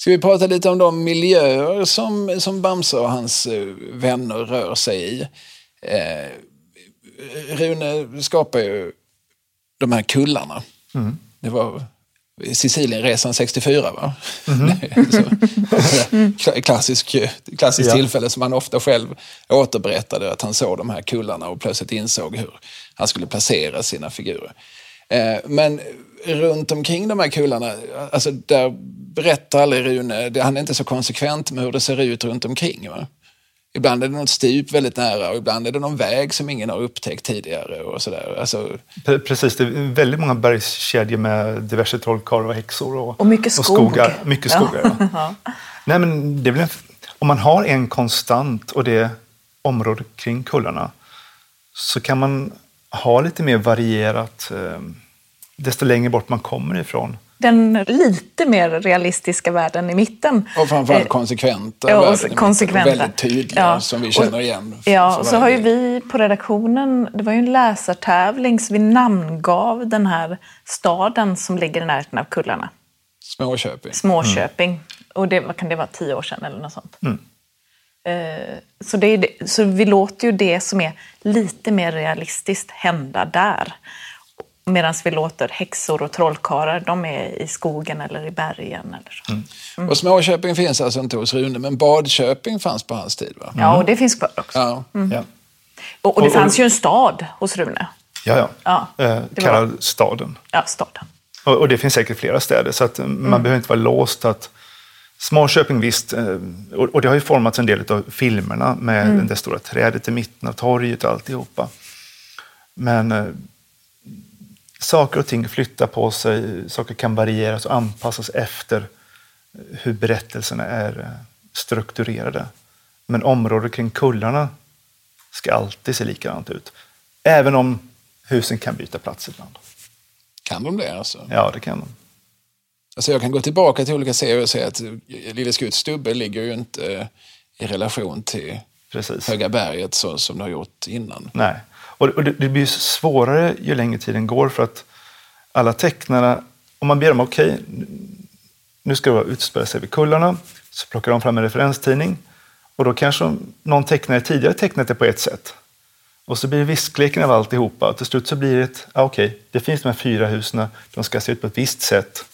Ska vi prata lite om de miljöer som, som Bamse och hans eh, vänner rör sig i? Eh, Rune skapar ju de här kullarna. Mm. Det var Sicilienresan 64 va? Mm. klassisk klassisk ja. tillfälle som han ofta själv återberättade att han såg de här kullarna och plötsligt insåg hur han skulle placera sina figurer. Eh, men runt omkring de här kullarna, alltså där berättar aldrig Rune, han är inte så konsekvent med hur det ser ut runt omkring. Va? Ibland är det något stup väldigt nära och ibland är det någon väg som ingen har upptäckt tidigare. Och sådär. Alltså... Precis, det är väldigt många bergskedjor med diverse trollkarlar och häxor. Och, och mycket skog. Och skogar. Mycket skogar. Ja. Nej, men det är en, om man har en konstant och det är området kring kullarna så kan man ha lite mer varierat eh, desto längre bort man kommer ifrån den lite mer realistiska världen i mitten. Och framförallt eh, konsekventa ja, och konsekventa. Väldigt tydliga, ja. som vi känner igen. Ja, och så har ju vi på redaktionen, det var ju en läsartävling, så vi namngav den här staden som ligger i närheten av kullarna. Småköping. Småköping. Mm. Och det, vad kan det vara, tio år sedan eller något sånt. Mm. Eh, så, det så vi låter ju det som är lite mer realistiskt hända där. Medan vi låter häxor och trollkarlar, de är i skogen eller i bergen. Eller så. Mm. Mm. Och Småköping finns alltså inte hos Rune, men Badköping fanns på hans tid? Va? Ja, och det finns kvar också. Ja. Mm. Ja. Och, och, det fanns ju en stad hos Rune. Ja, ja. ja eh, kallad var... Staden. Ja, staden. Och, och, det finns säkert flera städer, så att man mm. behöver inte vara låst att Småköping visst, eh, och det har ju formats en del av filmerna med mm. det stora trädet i mitten av torget och alltihopa. Men eh, saker och ting flyttar på sig, saker kan varieras och anpassas efter hur berättelserna är eh, strukturerade. Men området kring kullarna ska alltid se likadant ut. Även om husen kan byta plats ibland. Kan de det alltså? Ja, det kan de. Alltså jag kan gå tillbaka till olika serier och säga att Lille Skutts stubbe ligger ju inte eh, i relation till Precis. Höga berget så som det har gjort innan. Nej, och, och det, det, blir svårare ju längre tiden går för att alla tecknarna, om man ber dem okej, okay, nu ska det utspela sig vid kullarna, så plockar de fram en referenstidning och då kanske någon tecknare tidigare tecknat det på ett sätt. Och så blir det viskleken av alltihopa. Till slut så blir det ett, ah, okej, okay, det finns de här fyra husen, de ska se ut på ett visst sätt.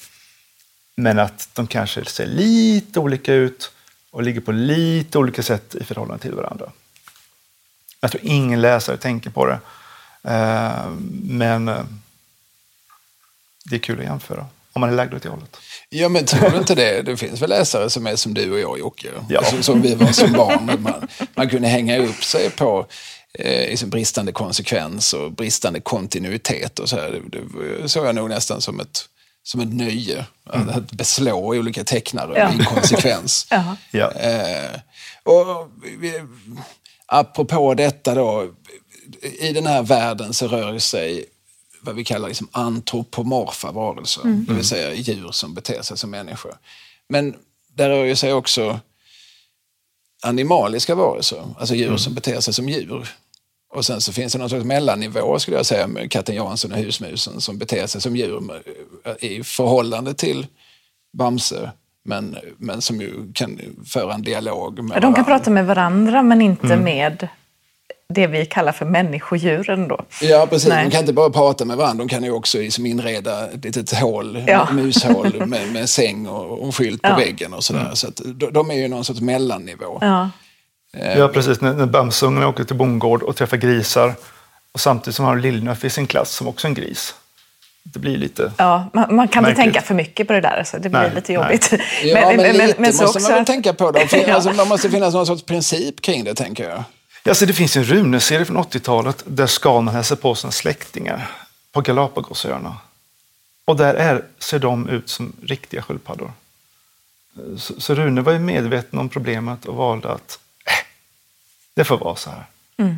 Men att de kanske ser lite olika ut och ligger på lite olika sätt i förhållande till varandra. Jag tror ingen läsare tänker på det. Eh, men eh, det är kul att jämföra. Om man är lagd åt det hållet. Ja, men tror du inte det? Det finns väl läsare som är som du och jag, Jocke? Ja. Alltså, som vi var som barn. Man, man kunde hänga upp sig på eh, liksom bristande konsekvens och bristande kontinuitet. Och så här. Det, det såg jag nog nästan som ett, som ett nöje. Mm. Att beslå olika tecknare ja. inkonsekvens. ja. Eh, och vi, apropå detta då, i den här världen så rör sig vad vi kallar liksom antropomorfa varelser, mm. det vill säga djur som beter sig som människor. Men där rör sig också animaliska varelser, alltså djur mm. som beter sig som djur. Och sen så finns det någon sorts mellannivå skulle jag säga med katten Jansson och husmusen som beter sig som djur i förhållande till Bamse men, men som ju kan föra en dialog med De varandra. kan prata med varandra men inte mm. med det vi kallar för människodjuren då. Ja, precis. Nej. De kan inte bara prata med varandra, de kan ju också liksom inreda ett litet hål, ja. mushål med, med säng och, och skylt på ja. väggen och sådär. Mm. Så att de är ju någon sorts mellannivå. Ja, eh, ja precis. När, när Bamsungarna åker till bondgård och träffar grisar och samtidigt som har Lillnöff i sin klass som också är en gris. Det blir lite Ja, man, man kan märkligt. inte tänka för mycket på det där. Alltså. Det blir nej, lite jobbigt. Nej. Ja, men, men, lite men, måste också... man väl tänka på. Då. För, alltså, man måste finnas någon sorts princip kring det, tänker jag. Alltså, det finns en Rune-serie från 80-talet där Skalman hälsar på sina släktingar på Galapagosöarna. Och där är, ser de ut som riktiga sköldpaddor. Så, så Rune var ju medveten om problemet och valde att det får vara så här. Mm.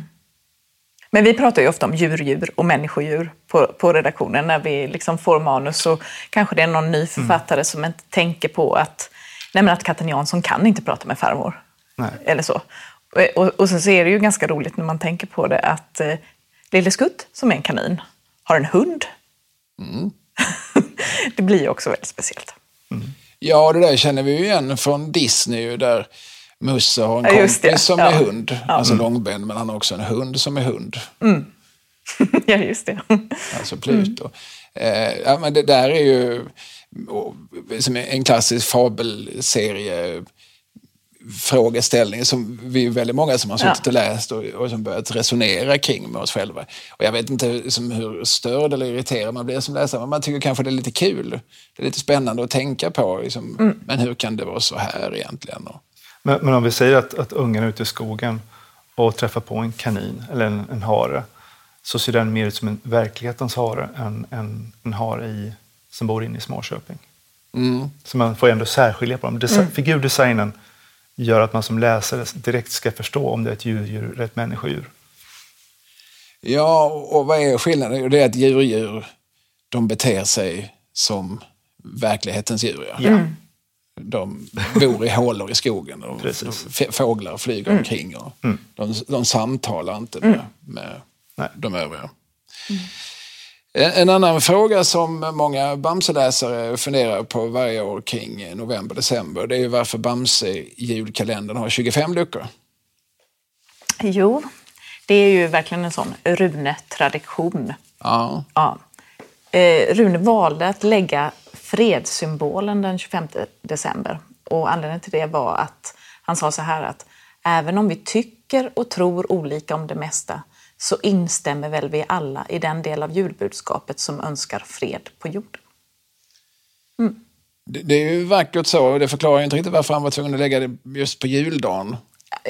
Men vi pratar ju ofta om djurdjur och människodjur på, på redaktionen när vi liksom får manus. Och kanske det är någon ny författare mm. som inte tänker på att, nej att katten Jansson kan inte prata med farmor. Nej. Eller så. Och, och sen så är det ju ganska roligt när man tänker på det att eh, Lille Skutt, som är en kanin, har en hund. Mm. det blir ju också väldigt speciellt. Mm. Ja, det där känner vi ju igen från Disney där Musse har en Ja, kompis det. som Ja. är hund, alltså långben, men han har också en hund som är hund, ja, just det. alltså Pluto. Eh, ja, men det där är ju och, som en klassisk fabelserie frågeställning som vi är väldigt många som har suttit Ja. och läst och, och som börjat resonera kring med oss själva. Och jag vet inte som hur störd eller irriterad man blir som läsare, men man tycker kanske det är lite kul. Det är lite spännande att tänka på. Liksom, Men hur kan det vara så här egentligen? Och, Men, men om vi säger att, att ungen är ute i skogen och träffar på en kanin eller en, en hare så ser den mer ut som en verklighetens hare än en, en hare i, som bor inne i Småköping. mm. Så man får ändå särskilja på dem. Desi- Figurdesignen gör att man som läsare direkt ska förstå om det är ett djurdjur eller ett människodjur. Ja, och vad är skillnaden? Jo, Det är att djurdjur, de beter sig som verklighetens djur. Ja. Ja. De bor i hålor i skogen och fåglar flyger omkring. Och de, de samtalar inte med, med Nej. de övriga. En, en annan fråga som många Bamse-läsare funderar på varje år kring november-december det är ju varför Bamse-julkalendern har 25 luckor. Jo, det är ju verkligen en sån Rune-tradition. Ja. Ja. Eh, Rune valde att lägga fredssymbolen den 25 december. Och anledningen till det var att han sa så här att även om vi tycker och tror olika om det mesta så instämmer väl vi alla i den del av julbudskapet som önskar fred på jorden. Det, det är ju vackert så och det förklarar inte riktigt varför han var tvungen att lägga det just på juldagen.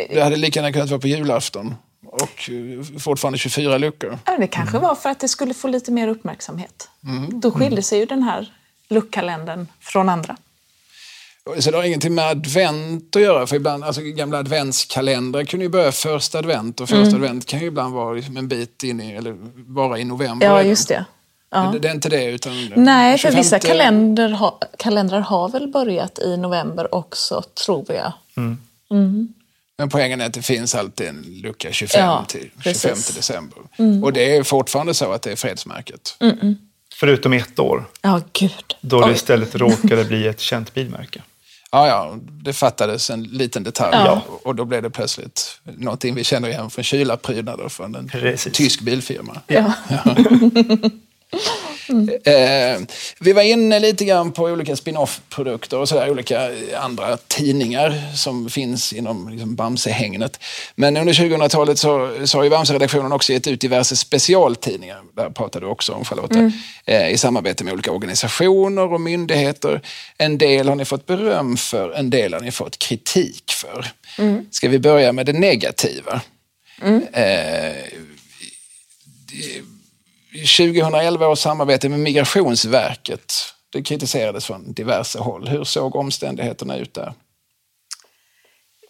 Det hade lika gärna kunnat vara på julafton. Och eh, fortfarande 24 luckor. Ja, Det kanske var för att det skulle få lite mer uppmärksamhet. Då skilde sig ju den här luckkalendern från andra. Så det har ingenting med advent att göra. För ibland, alltså gamla adventskalendrar kunde ju börja första advent och första advent kan ju ibland vara liksom en bit in i, eller vara i november. Ja, redan. just det. Ja. Det, det är inte det utan... Nej, för vissa 25 kalender ha, kalendrar har väl börjat i november också, tror jag. Men poängen är att det finns alltid en lucka 25 Ja, till precis. 25 december. Och det är fortfarande så att det är fredsmärket. Förutom ett år, Ja, gud. då det Oj. istället råkade bli ett känt bilmärke. Ja, ja, det fattades en liten detalj Ja. och då blev det plötsligt någonting vi känner igen från kylarprydnader från en Precis. tysk bilfirma. Ja. Eh, vi var inne lite grann på olika spin-off-produkter och sådär, olika andra tidningar som finns inom liksom, Bamse-hängnet. Men under 2000-talet så, så har ju Bamse-redaktionen också gett ut diverse specialtidningar, där pratade du också om Charlotta, eh, i samarbete med olika organisationer och myndigheter. En del har ni fått beröm för, en del har ni fått kritik för. Ska vi börja med det negativa? Eh, 2011 års samarbete med Migrationsverket. Det kritiserades från diverse håll. Hur såg omständigheterna ut där?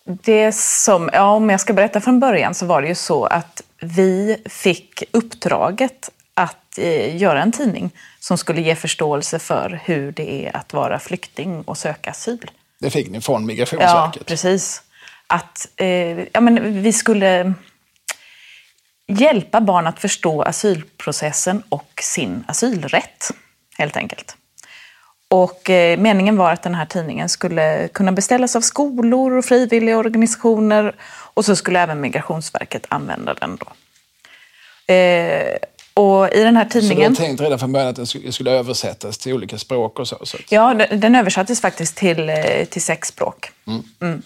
Det som, ja, om jag ska berätta från början så var det ju så att vi fick uppdraget att eh, göra en tidning som skulle ge förståelse för hur det är att vara flykting och söka asyl. Det fick ni från Ja, Migrationsverket. precis. Att eh, ja, men vi skulle hjälpa barn att förstå asylprocessen och sin asylrätt, helt enkelt. Och eh, meningen var att den här tidningen skulle kunna beställas av skolor och frivilliga organisationer och så skulle även Migrationsverket använda den då. Eh, och i den här Så du har tidningen... tänkt redan från början att den sk- skulle översättas till olika språk och så? så Ja, den översattes faktiskt till, eh, till sex språk. Mm.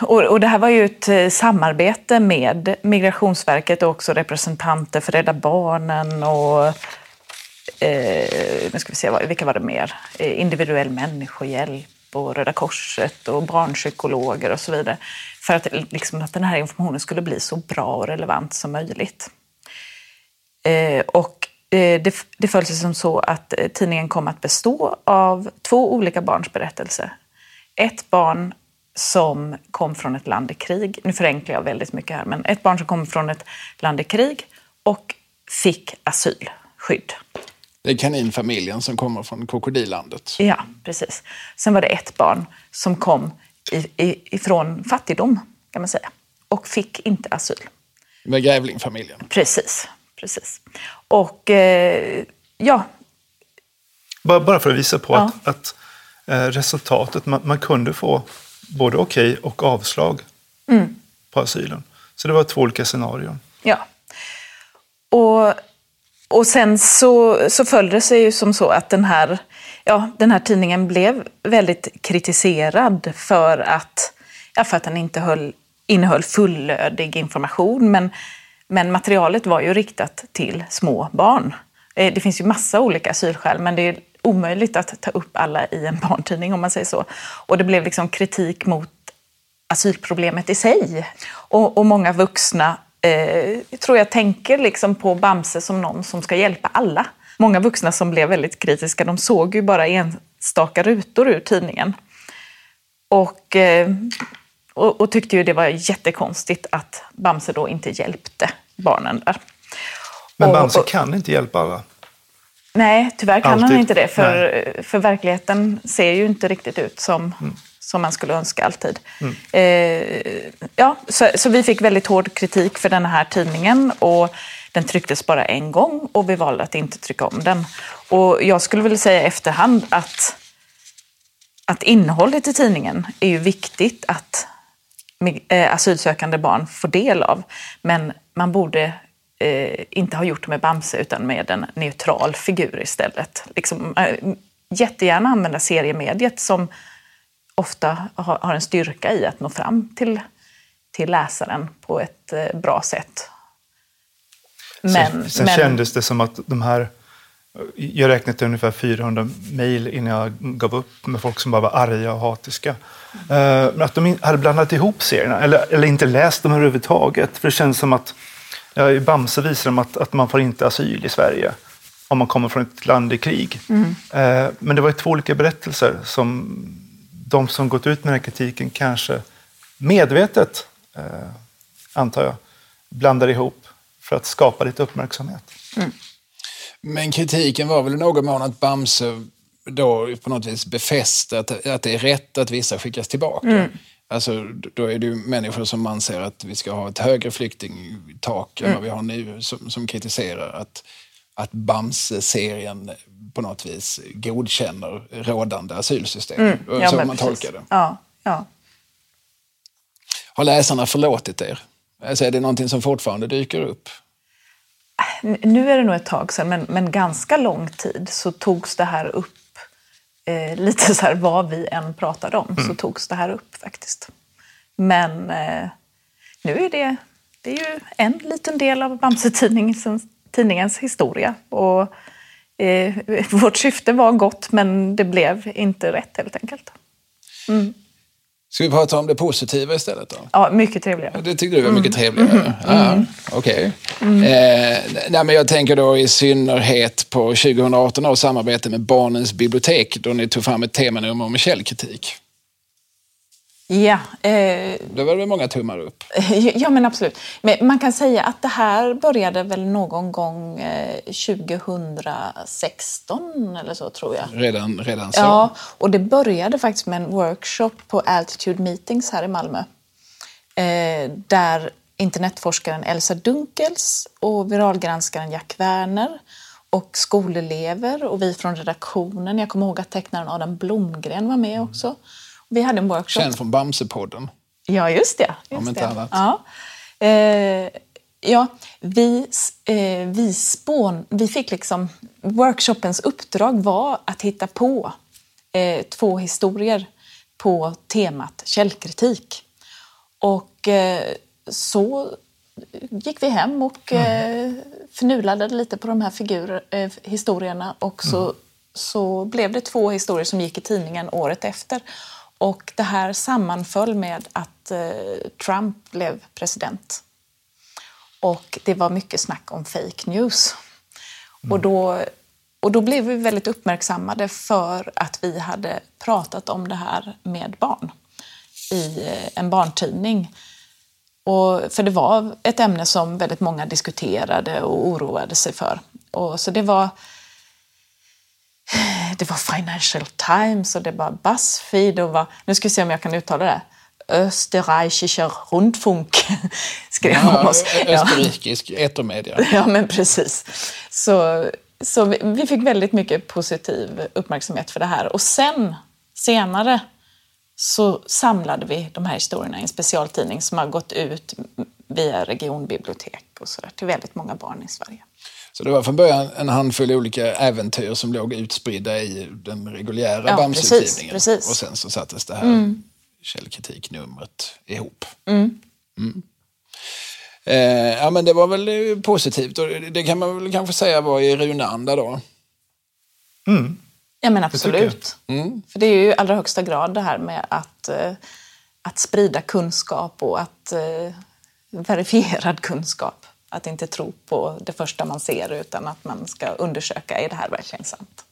Och, och det här var ju ett eh, samarbete med Migrationsverket och också representanter för Rädda Barnen och eh, nu ska vi se, vilka var det mer? Eh, individuell människohjälp och Röda Korset och barnpsykologer och så vidare. För att, liksom, att den här informationen skulle bli så bra och relevant som möjligt. Eh, och eh, det, det föll sig som så att eh, tidningen kom att bestå av två olika barns berättelser. Ett barn som kom från ett land i krig, nu förenklar jag väldigt mycket här, men ett barn som kom från ett land i krig och fick asylskydd. Det är kaninfamiljen som kommer från krokodillandet. Ja, precis. Sen var det ett barn som kom i, i, ifrån fattigdom, kan man säga, och fick inte asyl. Med grävlingfamiljen. Precis, precis. Och eh, ja, Bara, bara för att visa på Ja. att, att eh, resultatet. Man, man, kunde få både okej okay och avslag mm. på asylen. Så det var två olika scenarion. Ja. Och, och sen så, så föll det sig ju som så att den här, ja, den här tidningen blev väldigt kritiserad för att, ja, för att den inte höll, innehöll fullödig information. Men, men materialet var ju riktat till små barn. Eh, det finns ju massa olika asylskäl, men det är omöjligt att ta upp alla i en barntidning om man säger så. Och det blev liksom kritik mot asylproblemet i sig. Och, och många vuxna eh, tror jag tänker liksom på Bamse som någon som ska hjälpa alla. Många vuxna som blev väldigt kritiska, de såg ju bara enstaka rutor ur tidningen. Och, eh, och, och, tyckte ju det var jättekonstigt att Bamse då inte hjälpte barnen där. Men Bamse och, kan inte hjälpa alla? Nej, tyvärr kan Alltid. han inte det. För, för verkligheten ser ju inte riktigt ut som, mm. som man skulle önska alltid. Mm. Eh, ja, så, så, vi fick väldigt hård kritik för den här tidningen. Och den trycktes bara en gång och vi valde att inte trycka om den. Och jag skulle vilja säga i efterhand att, att innehållet i tidningen är ju viktigt att eh, asylsökande barn får del av. Men man borde eh, inte har gjort med Bamse utan med en neutral figur istället. Liksom, eh, jättegärna använda seriemediet som ofta har, har, en styrka i att nå fram till, till läsaren på ett eh, bra sätt. Men, sen, sen men... kändes det som att de här jag räknade ungefär 400 mejl innan jag gav upp med folk som bara var arga och hatiska. Mm. att de hade blandat ihop serierna, eller, eller inte läst dem överhuvudtaget. För det känns som att Ja, I Bamse visar de att, att man får inte asyl i Sverige om man kommer från ett land i krig. Mm. Eh, men det var två olika berättelser som de som gått ut med den här kritiken kanske medvetet, eh, antar jag, blandar ihop för att skapa lite uppmärksamhet. Mm. Men kritiken var väl i någon mån att Bamse då på något vis befäste att, att det är rätt att vissa skickas tillbaka. Mm. Alltså, då är det ju människor som anser att vi ska ha ett högre flyktingtak mm. än vad vi har nu som, som kritiserar att, att Bamse-serien på något vis godkänner rådande asylsystem. Mm. Ja, så man tolkar det. Ja, ja. Har läsarna förlåtit er? Alltså, är det någonting som fortfarande dyker upp? Nu är det nog ett tag sedan, men, men ganska lång tid så togs det här upp eh, lite så här vad vi än pratade om mm. så togs det här upp faktiskt. Men eh, nu är det, det är ju en liten del av Bamse-tidningens historia. Och, eh, vårt syfte var gott men det blev inte rätt helt enkelt. Mm. Ska vi prata om det positiva istället då? Ja, mycket trevligare. Det tyckte du var mycket mm. trevligare? Mm. Ja, mm. Okej. Okay. Mm. Eh, nej, men jag tänker då i synnerhet på 2018 års samarbete med Barnens bibliotek då ni tog fram ett temanummer om källkritik. Ja. Eh, det var väl många tummar upp? Ja, men absolut. Men man kan säga att det här började väl någon gång eh, 2016 eller så, tror jag. Redan, redan så? Ja, och det började faktiskt med en workshop på Altitude Meetings här i Malmö. Eh, där internetforskaren Elsa Dunkels och viralgranskaren Jack Werner och skolelever och vi från redaktionen. Jag kommer ihåg att tecknaren Adam Blomgren var med också. Vi hade en workshop. Känd från Bamsepodden. Ja, just det. Just Om inte det. annat. Ja. Eh, ja, vi, eh, vi, spån, vi fick liksom... Workshopens uppdrag var att hitta på eh, två historier på temat källkritik. Och eh, så gick vi hem och mm. förnulade lite på de här figur, eh, historierna och så, mm. så blev det två historier som gick i tidningen året efter. Och det här sammanföll med att eh, Trump blev president. Och det var mycket snack om fake news. Mm. Och, då, och då blev vi väldigt uppmärksammade för att vi hade pratat om det här med barn i eh, en barntidning. Och, för det var ett ämne som väldigt många diskuterade och oroade sig för. Och, så det var det var Financial Times och det var Buzzfeed och var, nu ska vi se om jag kan uttala det. Österreichischer Rundfunk skrev ja, om oss. Österrikisk ja. etermedia. Ja, men precis. Så, så vi, vi, fick väldigt mycket positiv uppmärksamhet för det här. Och sen senare så samlade vi de här historierna i en specialtidning som har gått ut via regionbibliotek och så där, till väldigt många barn i Sverige. Så det var från början en handfull olika äventyr som låg utspridda i den reguljära ja, Bamseutgivningen. Och sen så sattes det här mm. källkritiknumret ihop. Mm. Mm. Eh, ja men det var väl eh, positivt och det kan man väl kanske säga var i runanda då. Mm. Ja men absolut. Mm. För det är ju i allra högsta grad det här med att, eh, att sprida kunskap och att eh, verifierad kunskap. Att inte tro på det första man ser utan att man ska undersöka, är det här verkligen sant?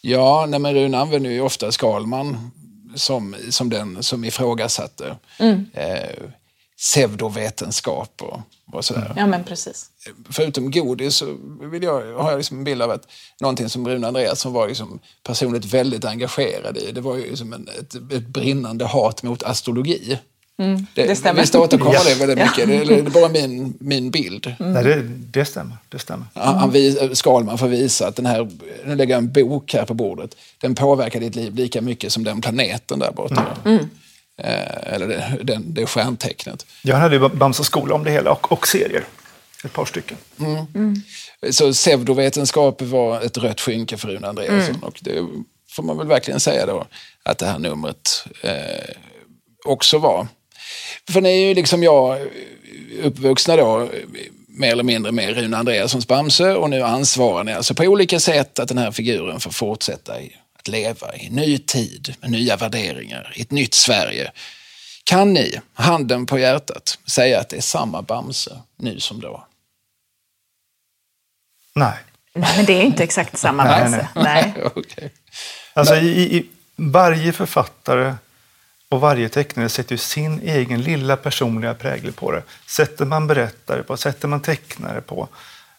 Ja, nej, men Rune använder ju ofta Skalman som, som den som ifrågasatte mm. eh, pseudovetenskap och, och sådär. Ja, men precis. Förutom godis så vill jag, har jag liksom en bild av att någonting som Rune Andreasson var liksom personligt väldigt engagerad i, det var ju liksom en, ett, ett brinnande hat mot astrologi. Mm, det, det stämmer. Visst återkommer det väldigt mycket? Ja. Det, det är bara min, min bild. Mm. Nej, det, det, stämmer. Det stämmer. Han, han vis, Skalman får visa att den här, nu lägger jag en bok här på bordet, den påverkar ditt liv lika mycket som den planeten där borta. Mm. Eh, eller det, det, det stjärntecknet. Jag hade ju Bamses skola om det hela och, och serier. Ett par stycken. Mm. Mm. Så pseudovetenskap var ett rött skynke för Rune Andreasson. Mm. Och det får man väl verkligen säga då att det här numret eh, också var. För ni är ju liksom jag uppvuxna då mer eller mindre med Rune Andreassons Bamse och nu ansvarar ni alltså på olika sätt att den här figuren får fortsätta i, att leva i en ny tid med nya värderingar, i ett nytt Sverige. Kan ni, handen på hjärtat, säga att det är samma Bamse nu som då? Nej. Nej, men det är inte exakt samma Bamse. Nej. nej. okay. Alltså, i, i, varje författare och varje tecknare sätter ju sin egen lilla personliga prägel på det. Sätter man berättare på, sätter man tecknare på.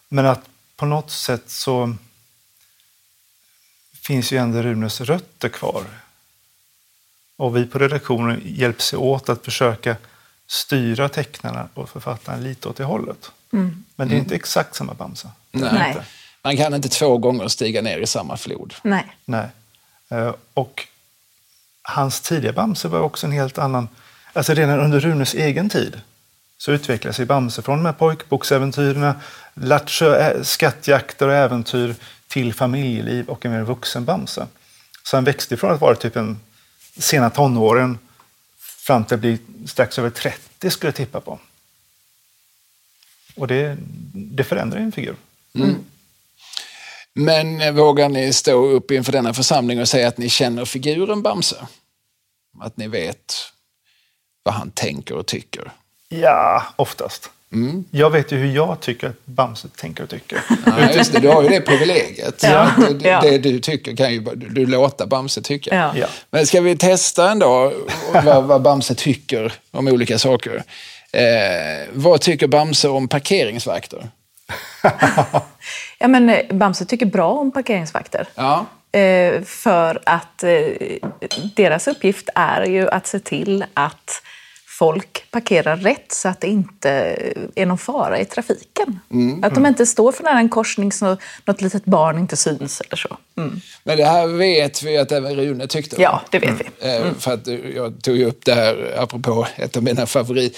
Men att på något sätt så finns ju ändå Runes rötter kvar. Och vi på redaktionen hjälps åt att försöka styra tecknarna och författarna lite åt det hållet. Mm. Men det är inte exakt samma Bamse. Nej. Man kan inte två gånger stiga ner i samma flod. Nej. Nej. Eh, och hans tidiga Bamse var också en helt annan... Alltså redan under Runes egen tid så utvecklades ju Bamse från de här pojkboksäventyrerna, Lattjo, eh, skattjakter och äventyr till familjeliv och en mer vuxen Bamse. Så han växte ifrån att vara typ en sena tonåren fram till att bli strax över 30 skulle jag tippa på. Och det, det förändrar en figur. Mm. Men vågar ni stå upp inför denna församling och säga att ni känner figuren Bamse? Att ni vet vad han tänker och tycker? Ja, oftast. Mm. Jag vet ju hur jag tycker att Bamse tänker och tycker. Ja, just det, du har ju det privilegiet. ja. det, det, du tycker kan ju du låta Bamse tycka. Ja. Men ska vi testa ändå vad, vad Bamse tycker om olika saker? Eh, vad tycker Bamse om parkeringsvakter? Ja, men eh, Bamse tycker bra om parkeringsvakter. Ja. Eh, för att eh, deras uppgift är ju att se till att folk parkerar rätt så att det inte är någon fara i trafiken. Mm. Att de inte står för en korsning så något litet barn inte syns eller så. Mm. Men det här vet vi att även Rune tyckte. Ja, det vet vi. Mm. För att jag tog ju upp det här apropå ett av mina favorit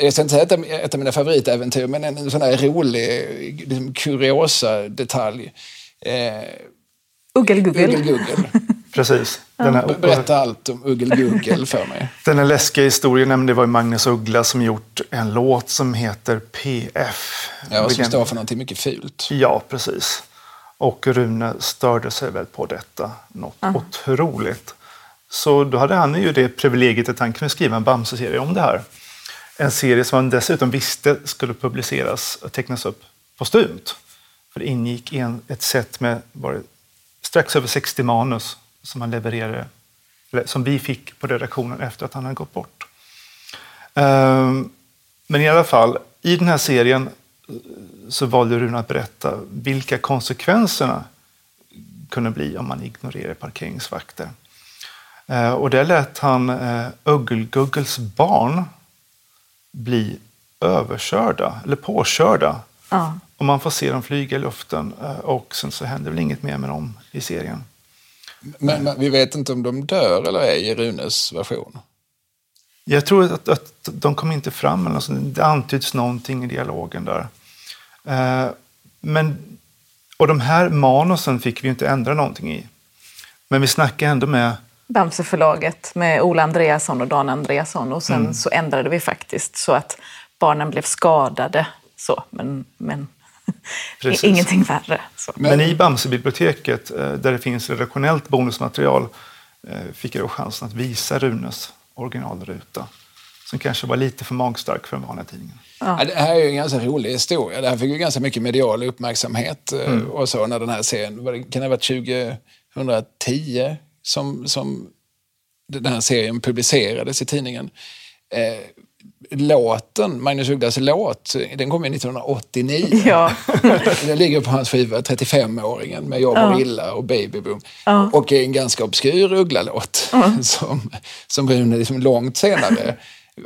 jag ska inte säga ett, ett av mina favoritäventyr, men en, en sån här rolig liksom, kuriosa detalj. Eh, Uggelguggel. Uggelguggel. Precis. Här, Berätta allt om Uggelguggel för mig. Den här läskiga historien, det var Magnus Uggla som gjort en låt som heter PF. Ja, som står för någonting mycket fult. Ja, precis. Och Rune störde sig väl på detta något mm. otroligt. Så då hade han ju det privilegiet att han kunde skriva en Bamse-serie om det här. En serie som han dessutom visste skulle publiceras och tecknas upp postumt. För det ingick i en, ett set med var strax över 60 manus som han levererade, som vi fick på redaktionen efter att han hade gått bort. Um, men i alla fall, i den här serien eh, så valde Rune att berätta vilka konsekvenserna kunde bli om man ignorerade parkeringsvakter. Ehm, och där lät han eh, Uggelguggels barn bli överkörda eller påkörda. Ja. Och man får se dem flyga i luften eh, och sen så händer väl inget mer med dem i serien. Men, men, vi vet inte om de dör eller ej i Runes version. Jag tror att, att de kom inte fram, eller något det antyds någonting i dialogen där. Eh, men, och de här manusen fick vi inte ändra någonting i. Men vi snackade ändå med Bamseförlaget med Ola Andreasson och Dan Andreasson och sen mm. så ändrade vi faktiskt så att barnen blev skadade. Så, men, men ingenting värre. Så. Men i Bamsebiblioteket, eh, där det finns redaktionellt bonusmaterial, eh, fick jag då chansen att visa Runes originalruta. Som kanske var lite för magstark för den vanliga tidningen. Ja. Det här är ju en ganska rolig historia. Det här fick ju ganska mycket medial uppmärksamhet eh, mm. och så när den här serien, kan det ha varit 2010 som, som den här serien publicerades i tidningen. Eh, låten, Magnus Ugglas låt, den kom 1989. Ja. den ligger på hans skiva 35-åringen med Jag mår ja. illa och Baby Boom. Ja. Och är en ganska obskyr Uggla-låt ja. som, som Rune liksom långt senare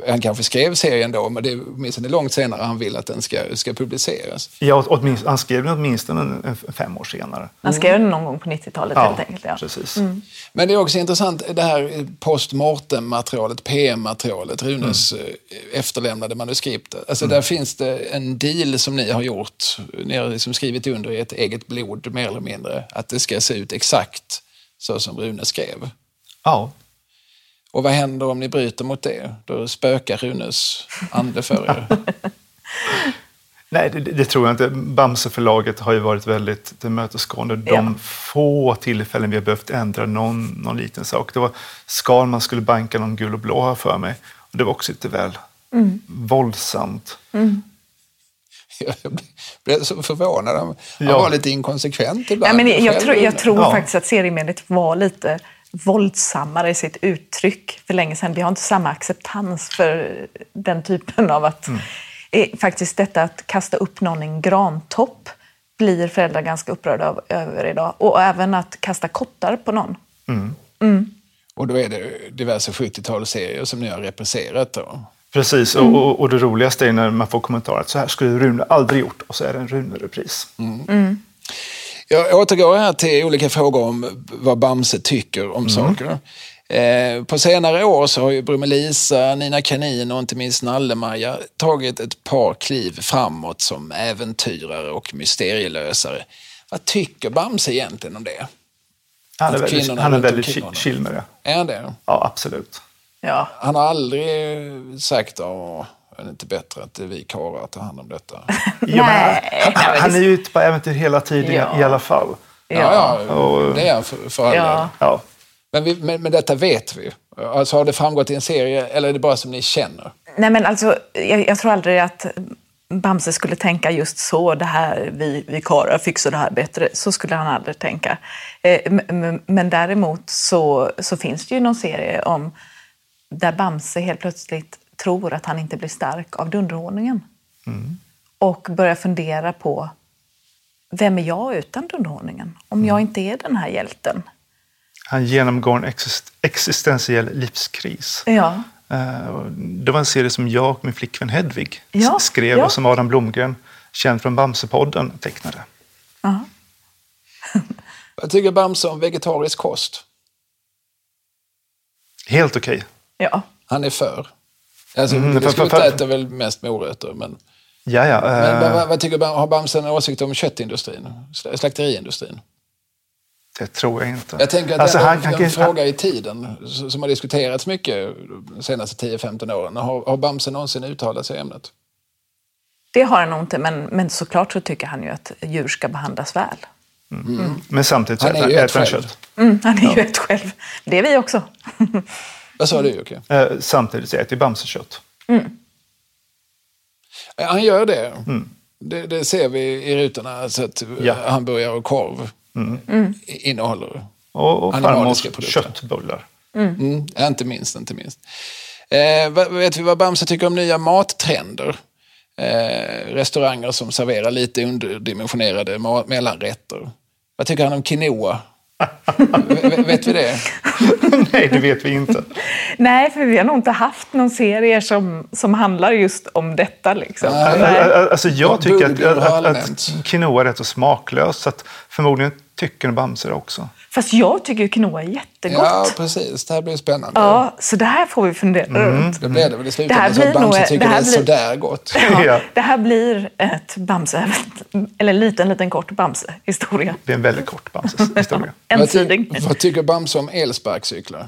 han kanske skrev serien då, men det är åtminstone långt senare han vill att den ska, ska publiceras. Ja, åtminstone, han skrev den åtminstone fem år senare. Han skrev den någon gång på 90-talet ja, helt enkelt. Ja, precis. Mm. Men det är också intressant det här postmortem-materialet, PM-materialet, Runes mm. Eh, efterlämnade manuskript. Alltså mm. där finns det en deal som ni har gjort. Ni har liksom skrivit under i ett eget blod, mer eller mindre, att det ska se ut exakt så som Rune skrev. Ja, och vad händer om ni bryter mot det? Då spökar Runes ande för er. Nej, det, det, tror jag inte. Bamseförlaget har ju varit väldigt tillmötesgående. De ja. få tillfällen vi har behövt ändra någon, någon liten sak. Det var Skalman skulle banka någon gul och blå här för mig. Och det var också lite väl mm. våldsamt. Mm. Jag blev så förvånad. Han ja. var lite inkonsekvent ibland. Ja, men jag, tror, jag tror ja. faktiskt att seriemediet var lite våldsammare i sitt uttryck för länge sedan. Vi har inte samma acceptans för den typen av att... Mm. Faktiskt detta att kasta upp någon i en grantopp blir föräldrar ganska upprörda över idag. Och även att kasta kottar på någon. Mm. Mm. Och då är det diverse 70-talsserier som ni har represserat då? Precis, mm. och, och, det roligaste är när man får kommentarer att så här skulle Rune aldrig gjort och så är det en Rune-repris. Mm. Jag återgår här till olika frågor om vad Bamse tycker om mm. saker. Eh, på senare år så har ju Brummelisa, Nina Kanin och inte minst Nalle-Maja tagit ett par kliv framåt som äventyrare och mysterielösare. Vad tycker Bamse egentligen om det? Han är väldigt, han är väldigt chill med det. Är han det? Ja, absolut. Ja. Han har aldrig sagt att är det inte bättre att det är vi karlar tar hand om detta? ja, han, han, han, är ju ute på äventyr hela tiden ja. i alla fall. Ja, ja och, det är han för, för alla. Ja. Men, vi, men, men, detta vet vi. Alltså, har det framgått i en serie eller är det bara som ni känner? Nej, men alltså, jag, jag tror aldrig att Bamse skulle tänka just så, det här, vi, vi karlar fixar det här bättre. Så skulle han aldrig tänka. Eh, men, men däremot så, så finns det ju någon serie om där Bamse helt plötsligt tror att han inte blir stark av dunderhonungen. Mm. Och börjar fundera på, vem är jag utan dunderhonungen? Om mm. jag inte är den här hjälten. Han genomgår en exist existentiell livskris. Ja. Uh, det var en serie som jag och min flickvän Hedvig ja, skrev ja. och som Adam Blomgren, känd från Bamsepodden, tecknade. Uh -huh. Vad tycker Bamse om vegetarisk kost? Helt okej. Okay. Ja. Han är för? Alltså, mm, Skutt äter väl mest morötter, men... Ja, ja, men, vad, vad tycker du, har Bamse en åsikt om köttindustrin? Slakteriindustrin? Det tror jag inte. Jag tänker att alltså, det är en, han, en fråga i tiden som har diskuterats mycket de senaste 10-15 åren. Har, har Bamse någonsin uttalat sig i ämnet? Det har han nog inte, men, men såklart så tycker han ju att djur ska behandlas väl. Mm. Mm. Men samtidigt så han är ju ett själv. Mm, han är ja. ju ett själv. Det är vi också. Vad sa du Jocke? Eh, samtidigt så äter Bamse kött. Mm. Han gör det. Mm. det. det. ser vi i rutorna. Så att ja. hamburgare och korv mm. mm. innehåller och, och animaliska produkter. köttbullar. Mm. Mm. Inte minst. Inte minst. Eh, vet vi vad Bamse tycker om nya mattrender? Eh, restauranger som serverar lite underdimensionerade mellanrätter. Vad tycker han om quinoa? Vet vi det? Nej, det vet vi inte. Nej, för vi har nog inte haft någon serie som, som handlar just om detta. Liksom. Nej. Alltså, jag tycker att, att, att quinoa är rätt så smaklöst. Så att förmodligen tycker Bamse det också. Fast jag tycker ju quinoa är jättegott. Ja, precis. Det här blir spännande. Ja, så det här får vi fundera Mm. runt. Det blir det väl i Det slutändan. här Så att blir Bamse nog- tycker det det, här är blir- sådär gott. Ja, Ja. Det här blir ett Bamse, eller liten, liten kort Bamse-historia. Det är en väldigt kort Bamses historia. Vad, ty- vad tycker Bamse om elsparkcyklar?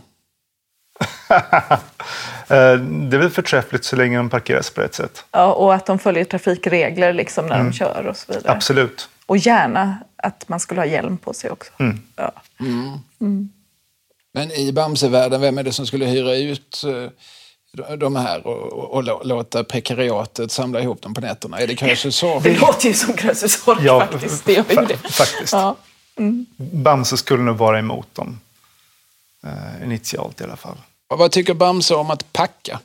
Eh, det är väl förträffligt så länge de parkeras på rätt sätt. Ja, och att de följer trafikregler liksom när Mm. de kör och så vidare. Absolut. Och gärna att man skulle ha hjälm på sig också. Mm. Ja. Men i Bamsevärlden, vem är det som skulle hyra ut eh, de här och, och, och lå- låta prekariatet samla ihop dem på nätterna? Är det så? Det låter ju som Krösus Ja, faktiskt. Det gör ju det. faktiskt. Ja. Bamse skulle nog vara emot dem. Eh, initialt i alla fall. Och vad tycker Bamse om att packa?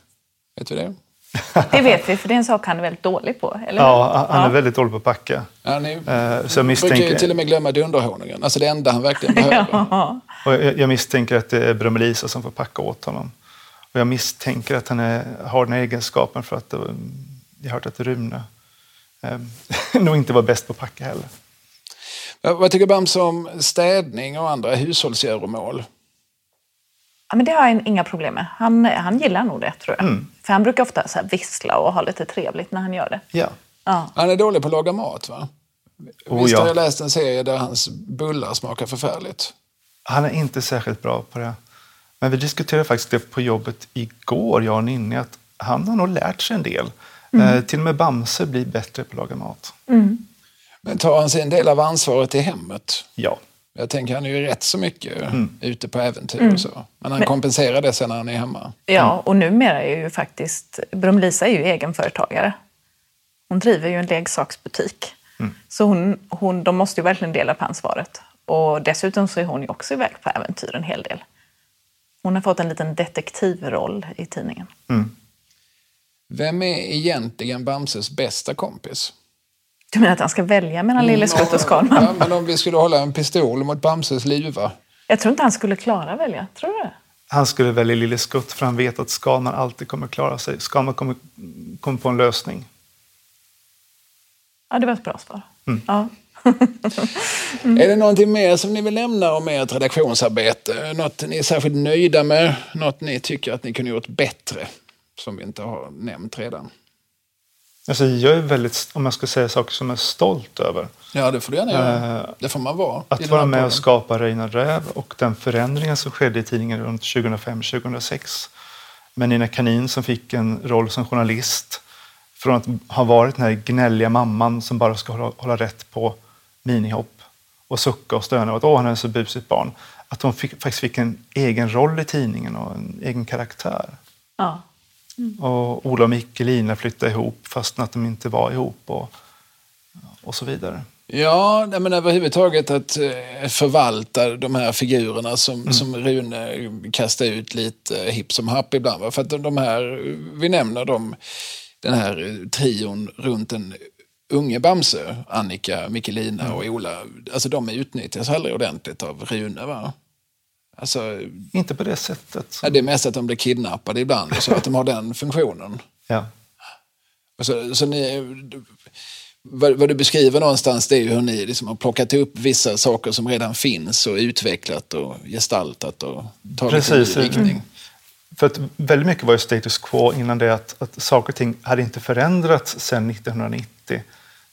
Vet du det? Det vet vi, för det är en sak han är väldigt dålig på. Eller? Ja, han är väldigt dålig på att packa. Ja, ni Eh, så jag brukar ju misstänker, till och med glömma dunderhonungen. Alltså det enda han verkligen behöver. Ja. och jag, jag misstänker att det är Brummelisa som får packa åt honom. Och jag misstänker att han är, har den här egenskapen för att eh, jag har hört att Rune eh, nog inte var bäst på att packa heller. Ja, Vad tycker Bamse om städning och andra hushållsgöromål? Ja, men det har jag inga problem med. Han, han gillar nog det, tror jag. Mm. För han brukar ofta så här vissla och ha lite trevligt när han gör det. Ja. Ja. Han är dålig på att laga mat, va? Oh, Visst ja. har jag läst en serie där hans bullar smakar förfärligt? Han är inte särskilt bra på det. Men vi diskuterade faktiskt det på jobbet igår, jag och Ninni, att han har nog lärt sig en del. Eh, till och med Bamse blir bättre på att laga mat. Men tar han sin del av ansvaret i hemmet? Ja. Jag tänker han är ju rätt så mycket Mm. ute på äventyr och så. Men han kompenserar det sen när han är hemma. Ja, och numera är ju faktiskt Brumlisa är ju egenföretagare. Hon driver ju en leksaksbutik. Så hon, hon, de måste ju verkligen dela på ansvaret. Och dessutom så är hon ju också iväg på äventyr en hel del. Hon har fått en liten detektivroll i tidningen. Vem är egentligen Bamses bästa kompis? Du menar att han ska välja mellan Lille Skutt och Skalman? Mm, Ja, men om vi skulle hålla en pistol mot Bamses luva. Jag tror inte han skulle klara välja. Tror du? Han skulle välja Lille Skutt för han vet att Skalman alltid kommer klara sig. Skalman kommer, kommer på en lösning. Ja, det var ett bra svar. Ja. Är det någonting mer som ni vill nämna om ert redaktionsarbete? Något ni är särskilt nöjda med? Något ni tycker att ni kunde gjort bättre? Som vi inte har nämnt redan. Alltså, jag är väldigt, om jag ska säga saker som jag är stolt över. Ja, det får du gärna göra. Det får man vara. Att vara med och skapa Reina Räv och den förändringen som skedde i tidningen runt 2005-2006. Med Nina Kanin som fick en roll som journalist. Från att ha varit den här gnälliga mamman som bara ska hålla, hålla rätt på minihopp och sucka och stöna. Och att åh, han är så busigt barn. Att hon fick, faktiskt fick en egen roll i tidningen och en egen karaktär. ja. Och Ola och Mikkelina flyttade ihop fastän att de inte var ihop och, och så vidare. Ja, men överhuvudtaget att eh, förvalta de här figurerna som, som Rune kastar ut lite hipp som happ ibland. För att de- här, vi nämner dem, den här trion runt den unge Bamse, Annika, Mikkelina och Ola, alltså de utnyttjas aldrig ordentligt av Rune. Va? Alltså, Inte på det sättet. ja, det är mest att de blir kidnappade ibland, så att de har den funktionen. Ja. Så, så ni, vad, vad du beskriver någonstans det är ju hur ni liksom har plockat upp vissa saker som redan finns och utvecklat och gestaltat och tagit Precis. en riktning. Mm. För att väldigt mycket var ju status quo innan det att, att saker och ting hade inte förändrats sedan 1990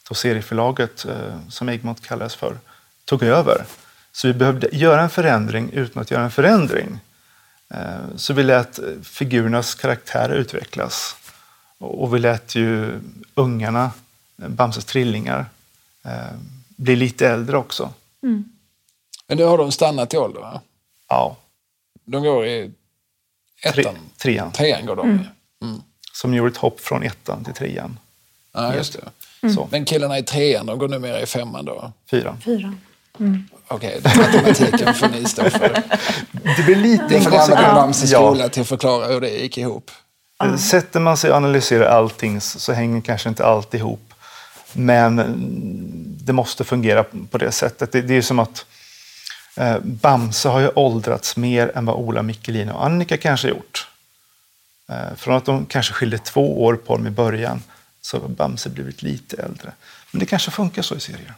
då serieförlaget, eh, som Egmont kallades för, tog över. Så vi behövde göra en förändring utan att göra en förändring. Eh, så vi lät figurernas karaktärer utvecklas. Och, vi lät ju ungarna, Bamses trillingar, eh, bli lite äldre också. Men nu har de stannat i ålder va? Ja, De går i tre, ettan. trean. Trean går de i. Som gjorde ett hopp från ettan till trean. Ja, just det. Så, Men killarna i trean, de går numera i femman då? fyran. Fyra. Okej, okay, matematiken får ni stå för. Det blir lite får inkonsekvent. Bamses Ja. skola till att förklara hur det gick ihop. Eh, Sätter man sig och analyserar allting så hänger kanske inte allt ihop. Men mm, det måste fungera på det sättet. Det, det är som att eh, Bamse har ju åldrats mer än vad Ola, Mikkelina och Annika kanske gjort. Eh, från att de kanske skilde två år på dem i början så har Bamse blivit lite äldre. Men det kanske funkar så i serier.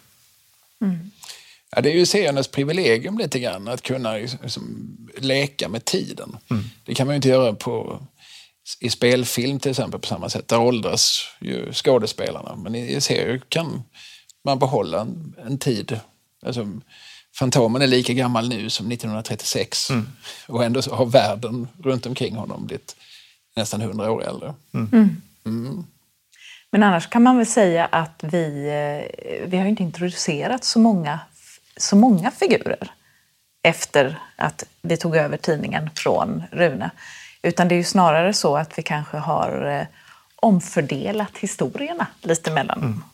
Ja, det är ju seriernas privilegium lite grann, att kunna liksom, leka med tiden. Mm. Det kan man ju inte göra på, i spelfilm till exempel på samma sätt. Där åldras ju skådespelarna. Men i, i serier kan man behålla en, en tid. Alltså, Fantomen är lika gammal nu som 1936 mm. och ändå har världen runt omkring honom blivit nästan 100 år äldre. Mm. mm. Mm. Men annars kan man väl säga att vi, eh, vi har inte introducerat så många, så många figurer efter att vi tog över tidningen från Rune. Utan det är ju snarare så att vi kanske har eh, omfördelat historierna lite mellan. Mm.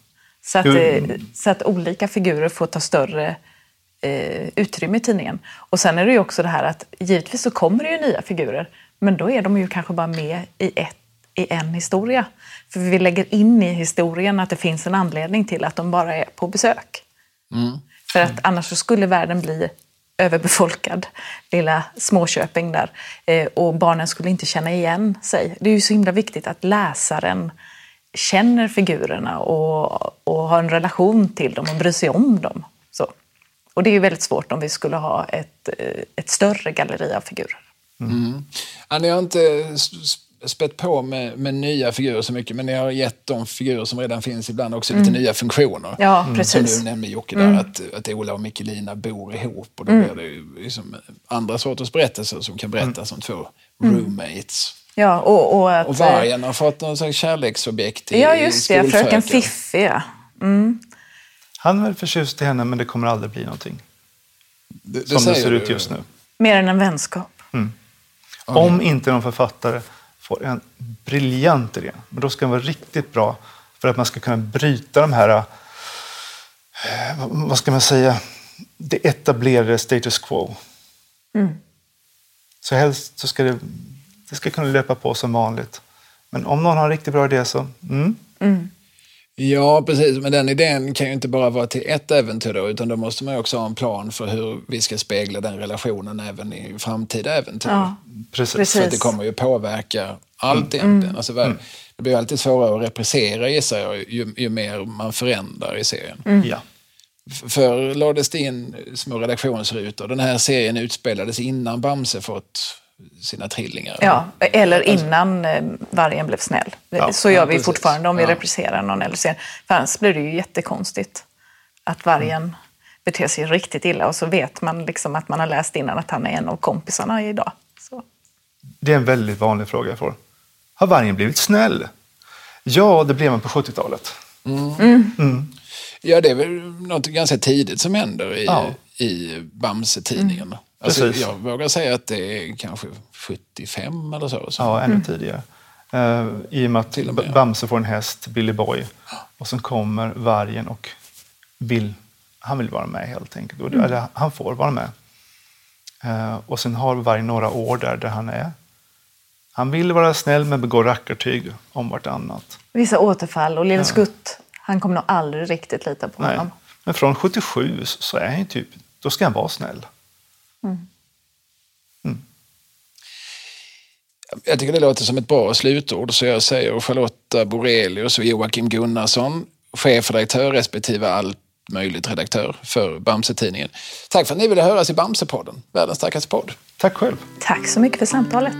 Så, att, eh, så att olika figurer får ta större eh, utrymme i tidningen. Och sen är det ju också det här att givetvis så kommer det ju nya figurer, men då är de ju kanske bara med i, ett, i en historia. För vi lägger in i historien att det finns en anledning till att de bara är på besök. Mm. För att annars så skulle världen bli överbefolkad, lilla Småköping där. Eh, och barnen skulle inte känna igen sig. Det är ju så himla viktigt att läsaren känner figurerna och, och har en relation till dem och bryr sig om dem. Så. Och det är ju väldigt svårt om vi skulle ha ett, eh, ett större galleri av figurer. Mm. Ja, ni har inte spett på med, med, nya figurer så mycket, men ni har gett de figurer som redan finns ibland också lite mm. nya funktioner. Ja, mm. precis. Som du nämnde Jocke, där, mm. att, att Ola och Mikkelina bor ihop och då mm. blir det ju liksom andra sorters berättelser som kan berättas mm. om två mm. roommates. Ja, och, och, att, och vargen har fått någon slags kärleksobjekt i Ja, just det. Fröken Fiffi, ja. Mm. Han är väl förtjust i henne, men det kommer aldrig bli någonting. Det, det som det ser ut just nu. Mer än en vänskap. Mm. Om inte någon författare får en briljant idé, men då ska den vara riktigt bra för att man ska kunna bryta de här, eh, vad ska man säga, det etablerade status quo. Mm. Så helst så ska det, det ska kunna löpa på som vanligt. Men om någon har en riktigt bra idé så, mm. Mm. Ja, precis. Men den idén kan ju inte bara vara till ett äventyr då, utan då måste man ju också ha en plan för hur vi ska spegla den relationen även i framtida äventyr. Ja, precis. precis. För det kommer ju påverka allt mm. egentligen. Alltså, mm. Det blir alltid svårare att repressera gissar jag, ju, ju mer man förändrar i serien. Mm. Ja. Förr lades det in små redaktionsrutor. Den här serien utspelades innan Bamse fått sina trillingar. Ja, eller alltså- innan alltså, vargen blev snäll. Ja, så gör ja, vi fortfarande om vi ja. represserar någon eller ser. För annars blir det ju jättekonstigt att vargen mm. beter sig riktigt illa och så vet man liksom att man har läst innan att han är en av kompisarna idag. Så. Det är en väldigt vanlig fråga jag får. Har vargen blivit snäll? Ja, det blev man på 70-talet. Mm. Mm. mm. Ja, det är väl något ganska tidigt som händer i, ja. i Bamse-tidningen. Alltså, jag vågar säga att det är kanske 75 eller så. så. Ja, ännu mm. tidigare. Uh, I och med att och med, Bamse får en häst, Billy Boy, och sen kommer vargen och vill, han vill vara med helt enkelt. Mm. Eller han får vara med. Uh, och sen har vargen några år där, där han är. Han vill vara snäll men begår rackartyg om vartannat. Vissa återfall och Lille ja. Skutt, han kommer nog aldrig riktigt lita på Nej. honom. Men från 77 så är han typ, då ska han vara snäll. Mm. Jag tycker det låter som ett bra slutord så jag säger Charlotta Borelius och Joakim Gunnarsson, chefredaktör respektive allt möjligt redaktör för Bamse-tidningen. Tack för att ni ville höras i Bamse-podden, världens starkaste podd. Tack själv. Tack så mycket för samtalet.